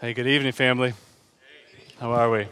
Hey, good evening, family. How are we?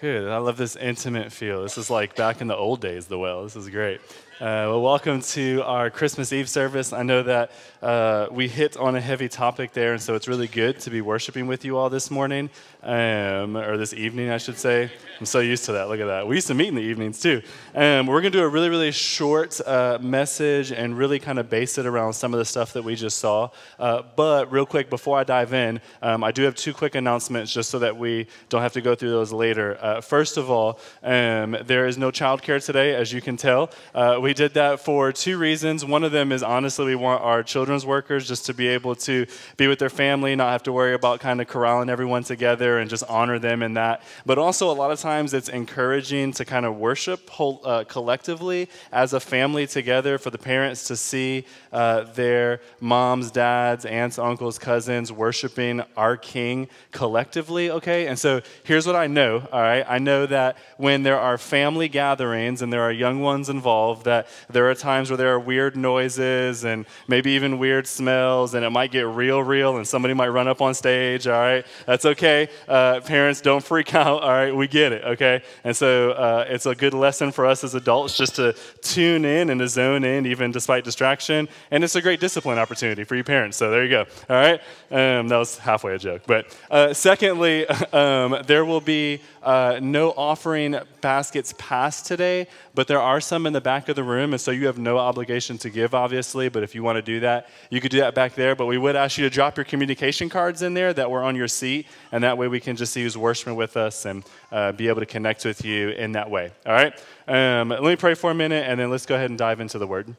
Good. I love this intimate feel. This is like back in the old days, the well. This is great. Uh, well, welcome to our Christmas Eve service. I know that uh, we hit on a heavy topic there, and so it's really good to be worshiping with you all this morning, um, or this evening, I should say. I'm so used to that. Look at that. We used to meet in the evenings too. Um, we're going to do a really, really short uh, message and really kind of base it around some of the stuff that we just saw. Uh, but, real quick, before I dive in, um, I do have two quick announcements just so that we don't have to go through those later. Uh, first of all, um, there is no childcare today, as you can tell uh, we did that for two reasons. One of them is honestly, we want our children's workers just to be able to be with their family, not have to worry about kind of corralling everyone together and just honor them in that. But also, a lot of times it's encouraging to kind of worship whole, uh, collectively as a family together for the parents to see uh, their moms, dads, aunts, uncles, cousins worshiping our King collectively, okay? And so here's what I know, all right? I know that when there are family gatherings and there are young ones involved, that there are times where there are weird noises and maybe even weird smells, and it might get real, real, and somebody might run up on stage, all right? That's okay. Uh, parents, don't freak out, all right? We get it, okay? And so uh, it's a good lesson for us as adults just to tune in and to zone in, even despite distraction and it's a great discipline opportunity for you parents. So there you go. All right, um, that was halfway a joke. But uh, secondly, um, there will be uh, no offering baskets passed today, but there are some in the back of the room, and so you have no obligation to give, obviously. But if you want to do that, you could do that back there. But we would ask you to drop your communication cards in there that were on your seat, and that way we can just see who's worshiping with us and uh, be able to connect with you in that way. All right. Um, let me pray for a minute, and then let's go ahead and dive into the word.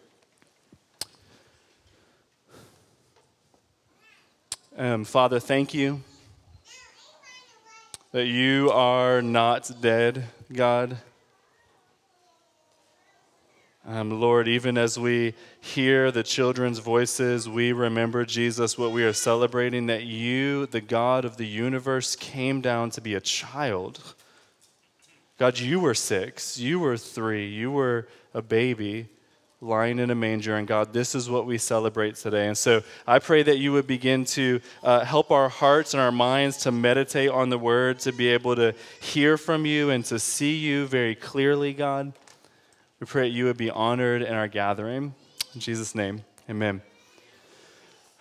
Um, Father, thank you that you are not dead, God. Um, Lord, even as we hear the children's voices, we remember, Jesus, what we are celebrating that you, the God of the universe, came down to be a child. God, you were six, you were three, you were a baby lying in a manger. And God, this is what we celebrate today. And so I pray that you would begin to uh, help our hearts and our minds to meditate on the word, to be able to hear from you and to see you very clearly, God. We pray that you would be honored in our gathering. In Jesus' name, amen.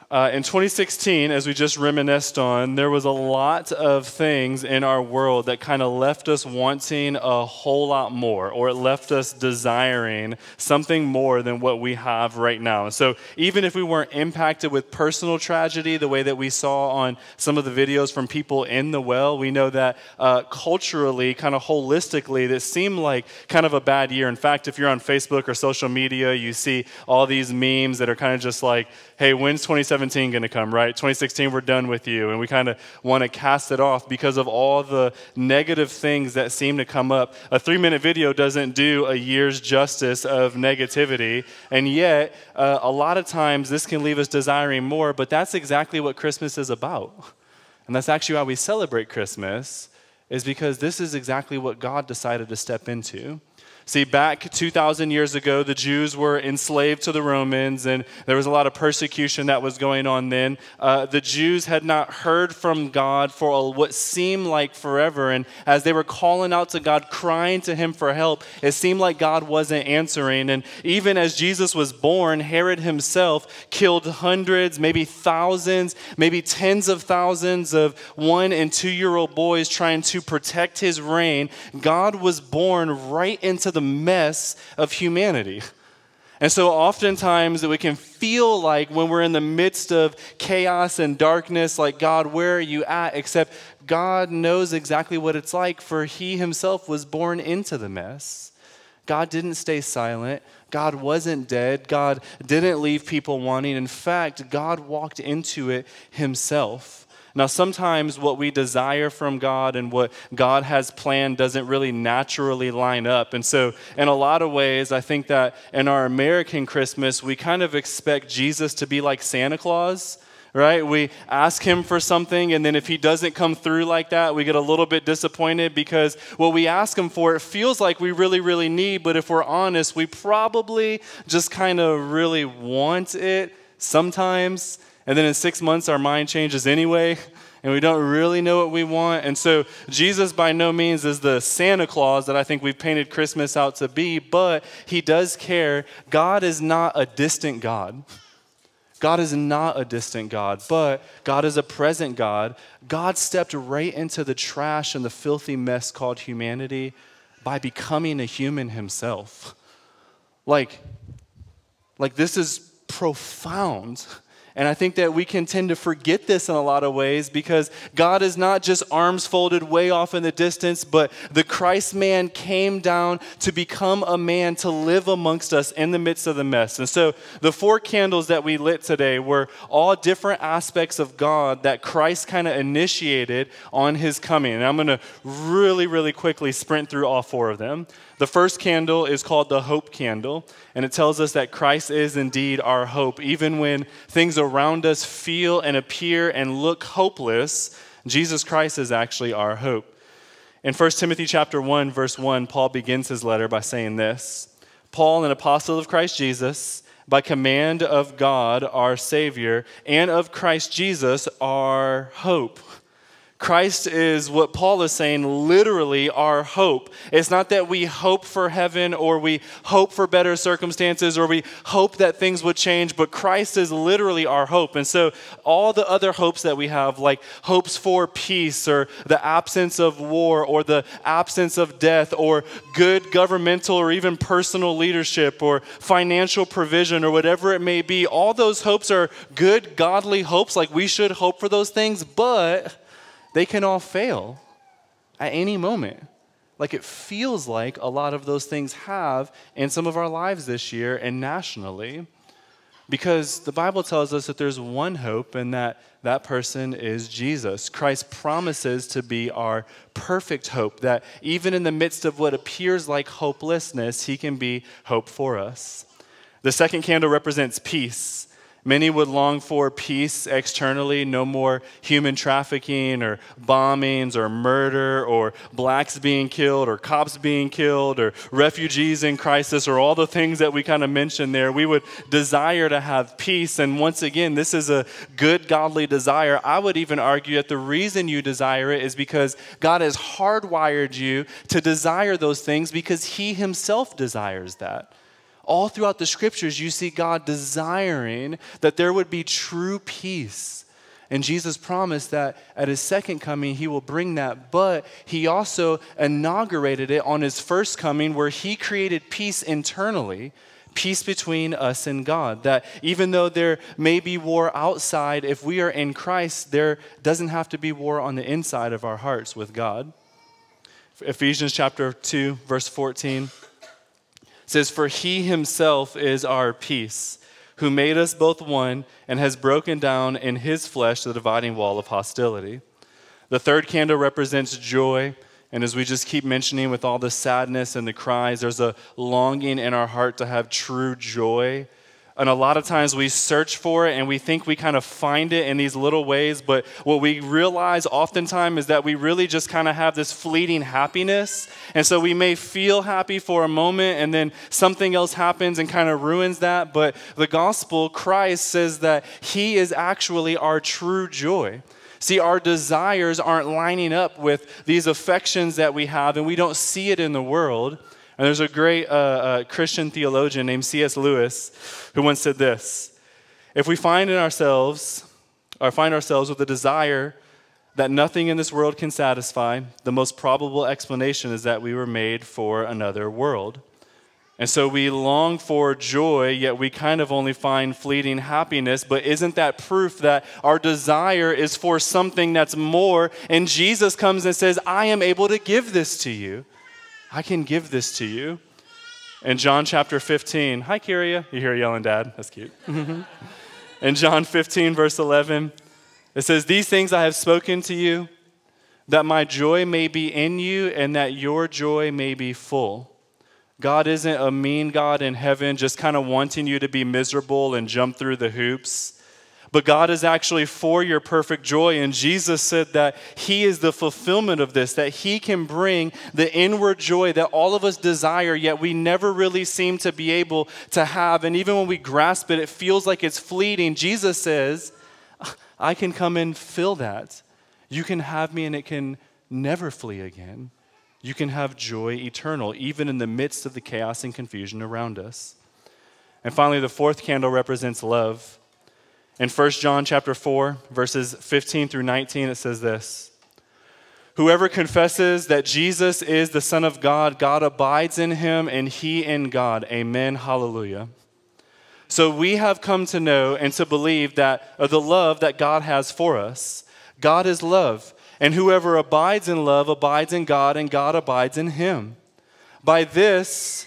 Uh, in 2016, as we just reminisced on, there was a lot of things in our world that kind of left us wanting a whole lot more, or it left us desiring something more than what we have right now. So, even if we weren't impacted with personal tragedy the way that we saw on some of the videos from people in the well, we know that uh, culturally, kind of holistically, this seemed like kind of a bad year. In fact, if you're on Facebook or social media, you see all these memes that are kind of just like, hey, when's 2017 going to come, right? 2016, we're done with you. And we kind of want to cast it off because of all the negative things that seem to come up. A three minute video doesn't do a year's justice of negativity. And yet, uh, a lot of times, this can leave us desiring more, but that's exactly what Christmas is about. And that's actually why we celebrate Christmas, is because this is exactly what God decided to step into. See, back 2,000 years ago, the Jews were enslaved to the Romans, and there was a lot of persecution that was going on then. Uh, the Jews had not heard from God for what seemed like forever, and as they were calling out to God, crying to Him for help, it seemed like God wasn't answering. And even as Jesus was born, Herod himself killed hundreds, maybe thousands, maybe tens of thousands of one and two year old boys trying to protect his reign. God was born right into the mess of humanity. And so, oftentimes, we can feel like when we're in the midst of chaos and darkness, like, God, where are you at? Except God knows exactly what it's like, for He Himself was born into the mess. God didn't stay silent. God wasn't dead. God didn't leave people wanting. In fact, God walked into it Himself. Now, sometimes what we desire from God and what God has planned doesn't really naturally line up. And so, in a lot of ways, I think that in our American Christmas, we kind of expect Jesus to be like Santa Claus right? We ask him for something, and then if he doesn't come through like that, we get a little bit disappointed because what we ask him for, it feels like we really, really need, but if we're honest, we probably just kind of really want it sometimes. And then in six months, our mind changes anyway and we don't really know what we want. And so, Jesus by no means is the Santa Claus that I think we've painted Christmas out to be, but he does care. God is not a distant God. God is not a distant God, but God is a present God. God stepped right into the trash and the filthy mess called humanity by becoming a human himself. Like, like this is profound. And I think that we can tend to forget this in a lot of ways because God is not just arms folded way off in the distance, but the Christ man came down to become a man to live amongst us in the midst of the mess. And so the four candles that we lit today were all different aspects of God that Christ kind of initiated on his coming. And I'm going to really, really quickly sprint through all four of them. The first candle is called the hope candle, and it tells us that Christ is indeed our hope. Even when things around us feel and appear and look hopeless, Jesus Christ is actually our hope. In 1 Timothy chapter 1 verse 1, Paul begins his letter by saying this: Paul, an apostle of Christ Jesus, by command of God, our savior, and of Christ Jesus, our hope. Christ is what Paul is saying, literally our hope. It's not that we hope for heaven or we hope for better circumstances or we hope that things would change, but Christ is literally our hope. And so, all the other hopes that we have, like hopes for peace or the absence of war or the absence of death or good governmental or even personal leadership or financial provision or whatever it may be, all those hopes are good, godly hopes. Like we should hope for those things, but they can all fail at any moment. Like it feels like a lot of those things have in some of our lives this year and nationally. Because the Bible tells us that there's one hope, and that that person is Jesus. Christ promises to be our perfect hope, that even in the midst of what appears like hopelessness, he can be hope for us. The second candle represents peace. Many would long for peace externally, no more human trafficking or bombings or murder or blacks being killed or cops being killed or refugees in crisis or all the things that we kind of mentioned there. We would desire to have peace. And once again, this is a good, godly desire. I would even argue that the reason you desire it is because God has hardwired you to desire those things because He Himself desires that. All throughout the scriptures, you see God desiring that there would be true peace. And Jesus promised that at his second coming, he will bring that. But he also inaugurated it on his first coming, where he created peace internally, peace between us and God. That even though there may be war outside, if we are in Christ, there doesn't have to be war on the inside of our hearts with God. Ephesians chapter 2, verse 14 says, For he himself is our peace, who made us both one and has broken down in his flesh the dividing wall of hostility. The third candle represents joy. And as we just keep mentioning with all the sadness and the cries, there's a longing in our heart to have true joy and a lot of times we search for it and we think we kind of find it in these little ways, but what we realize oftentimes is that we really just kind of have this fleeting happiness. And so we may feel happy for a moment and then something else happens and kind of ruins that. But the gospel, Christ says that He is actually our true joy. See, our desires aren't lining up with these affections that we have, and we don't see it in the world. And there's a great uh, uh, Christian theologian named C.S. Lewis who once said this If we find in ourselves, or find ourselves with a desire that nothing in this world can satisfy, the most probable explanation is that we were made for another world. And so we long for joy, yet we kind of only find fleeting happiness. But isn't that proof that our desire is for something that's more? And Jesus comes and says, I am able to give this to you. I can give this to you. In John chapter 15, hi, Kyria. You hear yelling, Dad. That's cute. In John 15, verse 11, it says, These things I have spoken to you, that my joy may be in you and that your joy may be full. God isn't a mean God in heaven, just kind of wanting you to be miserable and jump through the hoops. But God is actually for your perfect joy. And Jesus said that He is the fulfillment of this, that He can bring the inward joy that all of us desire, yet we never really seem to be able to have. And even when we grasp it, it feels like it's fleeting. Jesus says, I can come and fill that. You can have me and it can never flee again. You can have joy eternal, even in the midst of the chaos and confusion around us. And finally, the fourth candle represents love. In 1 John chapter 4, verses 15 through 19, it says this Whoever confesses that Jesus is the Son of God, God abides in him and he in God. Amen. Hallelujah. So we have come to know and to believe that of the love that God has for us. God is love, and whoever abides in love abides in God, and God abides in him. By this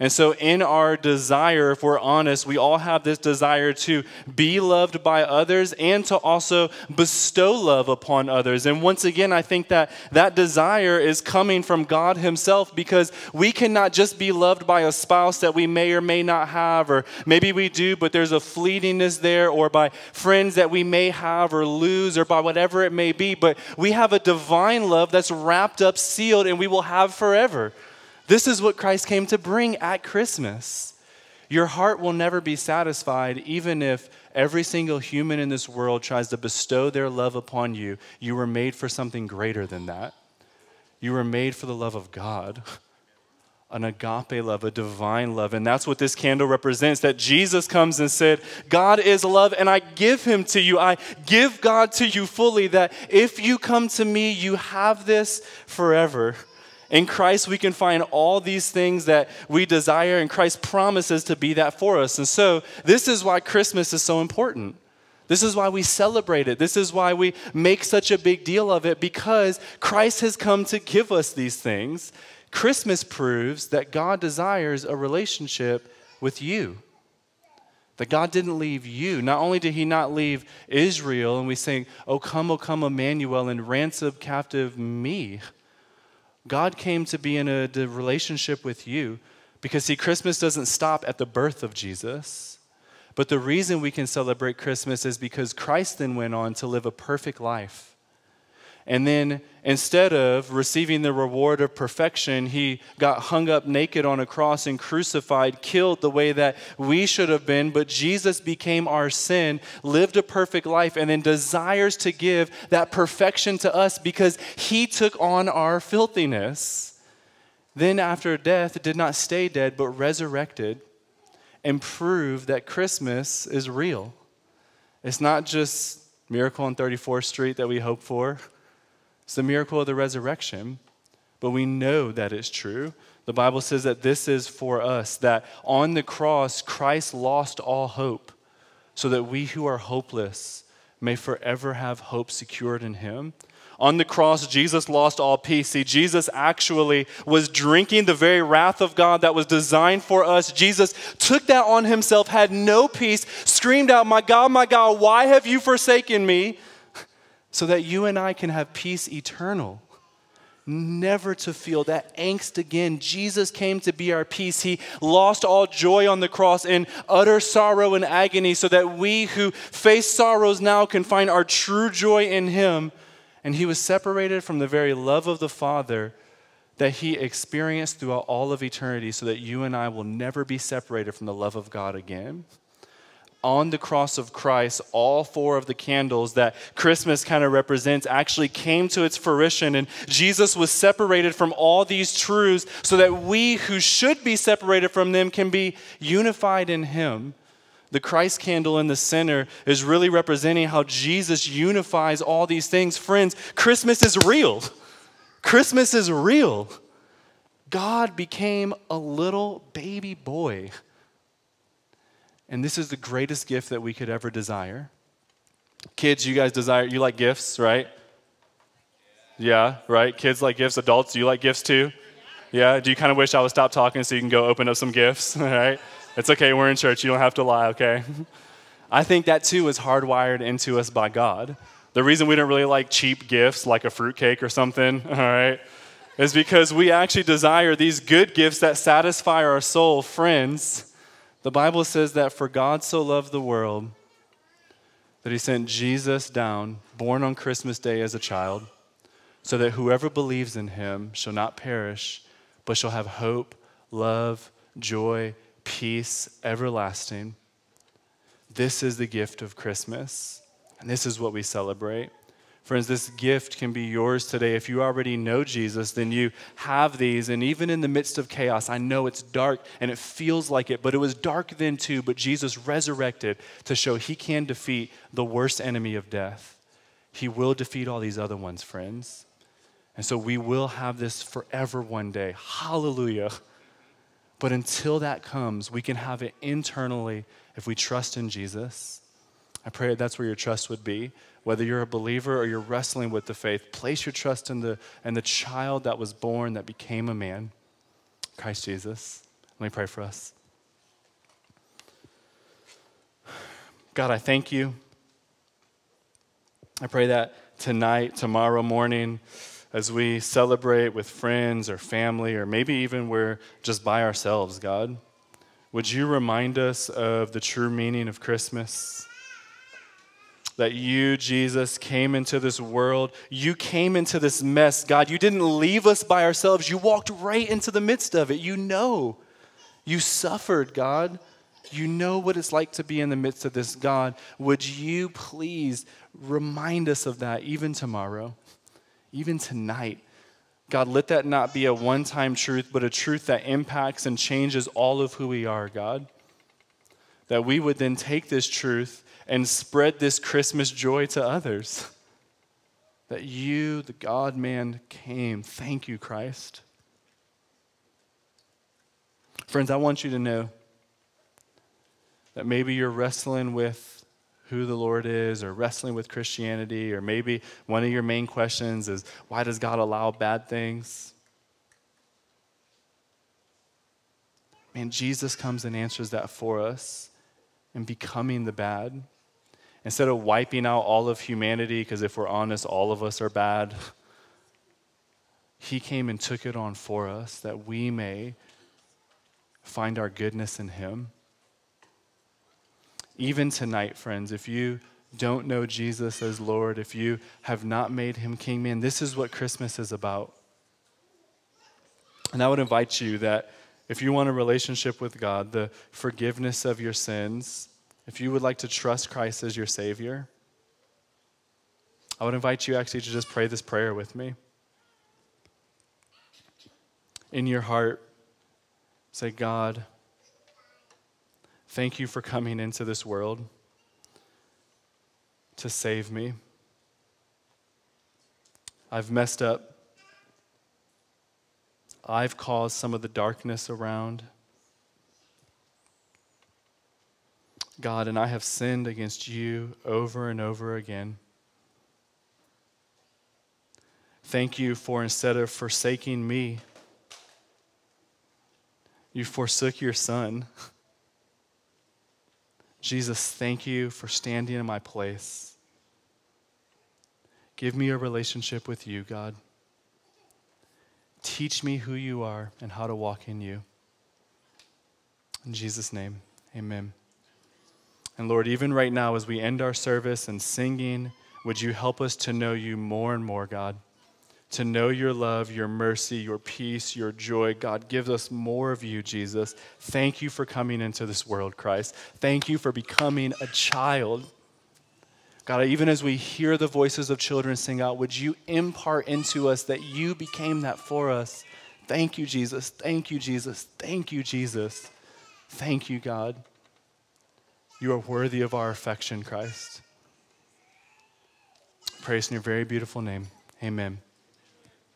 And so, in our desire, if we're honest, we all have this desire to be loved by others and to also bestow love upon others. And once again, I think that that desire is coming from God Himself because we cannot just be loved by a spouse that we may or may not have, or maybe we do, but there's a fleetingness there, or by friends that we may have or lose, or by whatever it may be. But we have a divine love that's wrapped up, sealed, and we will have forever. This is what Christ came to bring at Christmas. Your heart will never be satisfied, even if every single human in this world tries to bestow their love upon you. You were made for something greater than that. You were made for the love of God, an agape love, a divine love. And that's what this candle represents that Jesus comes and said, God is love, and I give him to you. I give God to you fully, that if you come to me, you have this forever. In Christ, we can find all these things that we desire, and Christ promises to be that for us. And so, this is why Christmas is so important. This is why we celebrate it. This is why we make such a big deal of it because Christ has come to give us these things. Christmas proves that God desires a relationship with you. That God didn't leave you. Not only did He not leave Israel, and we sing, Oh, come, oh, come, Emmanuel, and ransom captive me. God came to be in a relationship with you because, see, Christmas doesn't stop at the birth of Jesus. But the reason we can celebrate Christmas is because Christ then went on to live a perfect life and then instead of receiving the reward of perfection, he got hung up naked on a cross and crucified, killed the way that we should have been. But Jesus became our sin, lived a perfect life, and then desires to give that perfection to us because he took on our filthiness. Then, after death, did not stay dead, but resurrected and proved that Christmas is real. It's not just miracle on 34th Street that we hope for. It's the miracle of the resurrection, but we know that it's true. The Bible says that this is for us, that on the cross, Christ lost all hope, so that we who are hopeless may forever have hope secured in Him. On the cross, Jesus lost all peace. See, Jesus actually was drinking the very wrath of God that was designed for us. Jesus took that on himself, had no peace, screamed out, My God, my God, why have you forsaken me? So that you and I can have peace eternal. Never to feel that angst again. Jesus came to be our peace. He lost all joy on the cross in utter sorrow and agony so that we who face sorrows now can find our true joy in Him. And He was separated from the very love of the Father that He experienced throughout all of eternity so that you and I will never be separated from the love of God again on the cross of Christ, all four of the candles that Christmas kind of represents actually came to its fruition. And Jesus was separated from all these truths so that we who should be separated from them can be unified in Him. The Christ candle in the center is really representing how Jesus unifies all these things. Friends, Christmas is real. Christmas is real. God became a little baby boy and this is the greatest gift that we could ever desire. Kids, you guys desire, you like gifts, right? Yeah, right? Kids like gifts. Adults, do you like gifts too? Yeah? Do you kind of wish I would stop talking so you can go open up some gifts? All right? It's okay, we're in church. You don't have to lie, okay? I think that too is hardwired into us by God. The reason we don't really like cheap gifts like a fruitcake or something, all right, is because we actually desire these good gifts that satisfy our soul. Friends, the Bible says that for God so loved the world that he sent Jesus down, born on Christmas Day as a child, so that whoever believes in him shall not perish, but shall have hope, love, joy, peace everlasting. This is the gift of Christmas, and this is what we celebrate. Friends, this gift can be yours today. If you already know Jesus, then you have these. And even in the midst of chaos, I know it's dark and it feels like it, but it was dark then too. But Jesus resurrected to show he can defeat the worst enemy of death. He will defeat all these other ones, friends. And so we will have this forever one day. Hallelujah. But until that comes, we can have it internally if we trust in Jesus. I pray that's where your trust would be. Whether you're a believer or you're wrestling with the faith, place your trust in the, in the child that was born, that became a man, Christ Jesus. Let me pray for us. God, I thank you. I pray that tonight, tomorrow morning, as we celebrate with friends or family, or maybe even we're just by ourselves, God, would you remind us of the true meaning of Christmas? That you, Jesus, came into this world. You came into this mess. God, you didn't leave us by ourselves. You walked right into the midst of it. You know. You suffered, God. You know what it's like to be in the midst of this, God. Would you please remind us of that even tomorrow, even tonight? God, let that not be a one time truth, but a truth that impacts and changes all of who we are, God. That we would then take this truth and spread this Christmas joy to others. That you, the God man, came. Thank you, Christ. Friends, I want you to know that maybe you're wrestling with who the Lord is or wrestling with Christianity, or maybe one of your main questions is why does God allow bad things? Man, Jesus comes and answers that for us and becoming the bad. Instead of wiping out all of humanity, because if we're honest, all of us are bad, He came and took it on for us that we may find our goodness in Him. Even tonight, friends, if you don't know Jesus as Lord, if you have not made Him King, man, this is what Christmas is about. And I would invite you that if you want a relationship with God, the forgiveness of your sins, if you would like to trust Christ as your Savior, I would invite you actually to just pray this prayer with me. In your heart, say, God, thank you for coming into this world to save me. I've messed up. I've caused some of the darkness around. God, and I have sinned against you over and over again. Thank you for instead of forsaking me, you forsook your son. Jesus, thank you for standing in my place. Give me a relationship with you, God. Teach me who you are and how to walk in you. In Jesus' name, amen. And Lord, even right now, as we end our service and singing, would you help us to know you more and more, God? To know your love, your mercy, your peace, your joy. God, give us more of you, Jesus. Thank you for coming into this world, Christ. Thank you for becoming a child. God, even as we hear the voices of children sing out, would you impart into us that you became that for us? Thank you, Jesus. Thank you, Jesus. Thank you, Jesus. Thank you, God. You are worthy of our affection, Christ. Praise in your very beautiful name. Amen.